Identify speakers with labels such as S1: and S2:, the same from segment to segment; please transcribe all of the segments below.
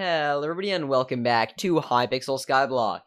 S1: Hello everybody and welcome back to Hypixel Skyblock.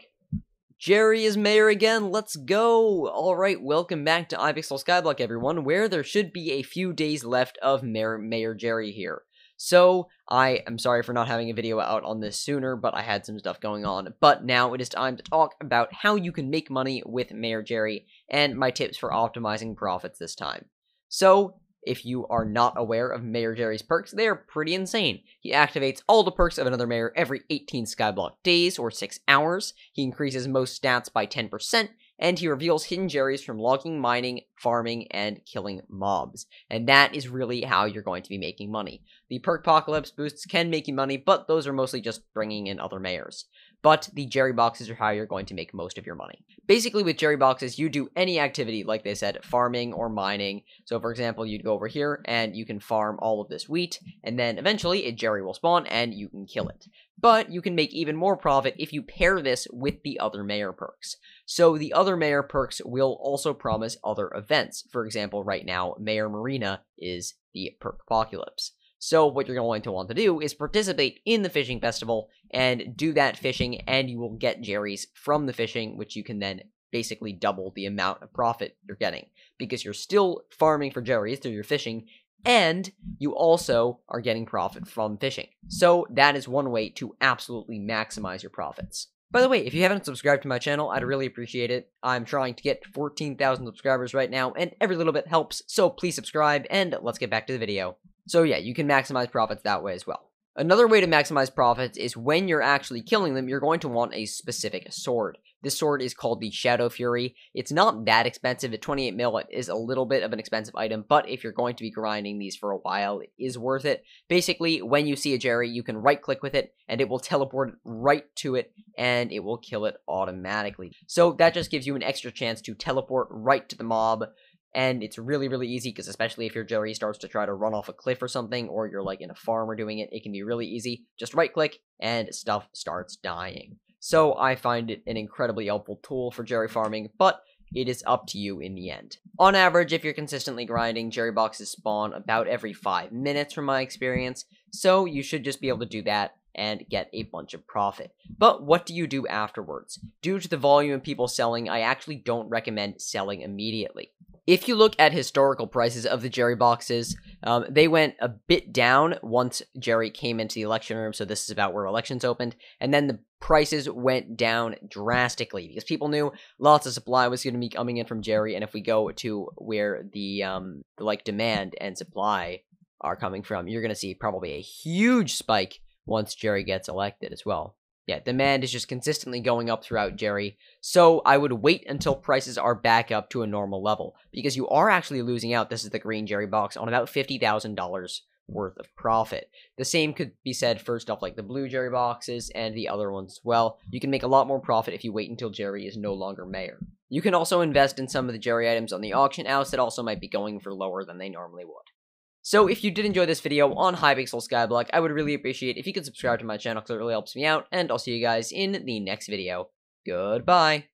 S1: Jerry is mayor again, let's go! Alright, welcome back to Hypixel Skyblock everyone, where there should be a few days left of Mayor, mayor Jerry here. So, I am sorry for not having a video out on this sooner, but I had some stuff going on. But now it is time to talk about how you can make money with Mayor Jerry, and my tips for optimizing profits this time. So, if you are not aware of Mayor Jerry's perks, they are pretty insane. He activates all the perks of another mayor every 18 Skyblock days or 6 hours. He increases most stats by 10%, and he reveals hidden Jerrys from logging, mining, farming, and killing mobs. And that is really how you're going to be making money. The Perkpocalypse boosts can make you money, but those are mostly just bringing in other mayors but the Jerry boxes are how you're going to make most of your money. Basically, with Jerry boxes, you do any activity, like they said, farming or mining. So, for example, you'd go over here and you can farm all of this wheat, and then eventually a Jerry will spawn and you can kill it. But you can make even more profit if you pair this with the other mayor perks. So the other mayor perks will also promise other events. For example, right now, Mayor Marina is the Perkpocalypse. So what you're going to want to do is participate in the fishing festival and do that fishing, and you will get Jerry's from the fishing, which you can then basically double the amount of profit you're getting because you're still farming for Jerry's through your fishing, and you also are getting profit from fishing. So that is one way to absolutely maximize your profits. By the way, if you haven't subscribed to my channel, I'd really appreciate it. I'm trying to get 14,000 subscribers right now, and every little bit helps, so please subscribe, and let's get back to the video. So yeah, you can maximize profits that way as well. Another way to maximize profits is when you're actually killing them, you're going to want a specific sword. This sword is called the Shadow Fury. It's not that expensive. At 28 mil, it is a little bit of an expensive item, but if you're going to be grinding these for a while, it is worth it. Basically, when you see a Jerry, you can right-click with it, and it will teleport right to it, and it will kill it automatically. So that just gives you an extra chance to teleport right to the mob, and it's really really easy because especially if your Jerry starts to try to run off a cliff or something or you're like in a farm or doing it it can be really easy just right click and stuff starts dying so i find it an incredibly helpful tool for jerry farming but it is up to you in the end. On average, if you're consistently grinding, Jerry boxes spawn about every 5 minutes from my experience, so you should just be able to do that and get a bunch of profit. But what do you do afterwards? Due to the volume of people selling, I actually don't recommend selling immediately if you look at historical prices of the Jerry boxes, um, they went a bit down once Jerry came into the election room. So this is about where elections opened, and then the prices went down drastically because people knew lots of supply was going to be coming in from Jerry, and if we go to where the um, like demand and supply are coming from, you're going to see probably a huge spike once Jerry gets elected as well. Yeah, demand is just consistently going up throughout Jerry, so I would wait until prices are back up to a normal level, because you are actually losing out, this is the green Jerry box, on about $50,000 worth of profit. The same could be said for stuff like the blue Jerry boxes and the other ones well. You can make a lot more profit if you wait until Jerry is no longer mayor. You can also invest in some of the Jerry items on the auction house that also might be going for lower than they normally would. So if you did enjoy this video on Hypixel Skyblock, I would really appreciate if you could subscribe to my channel because it really helps me out, and I'll see you guys in the next video. Goodbye!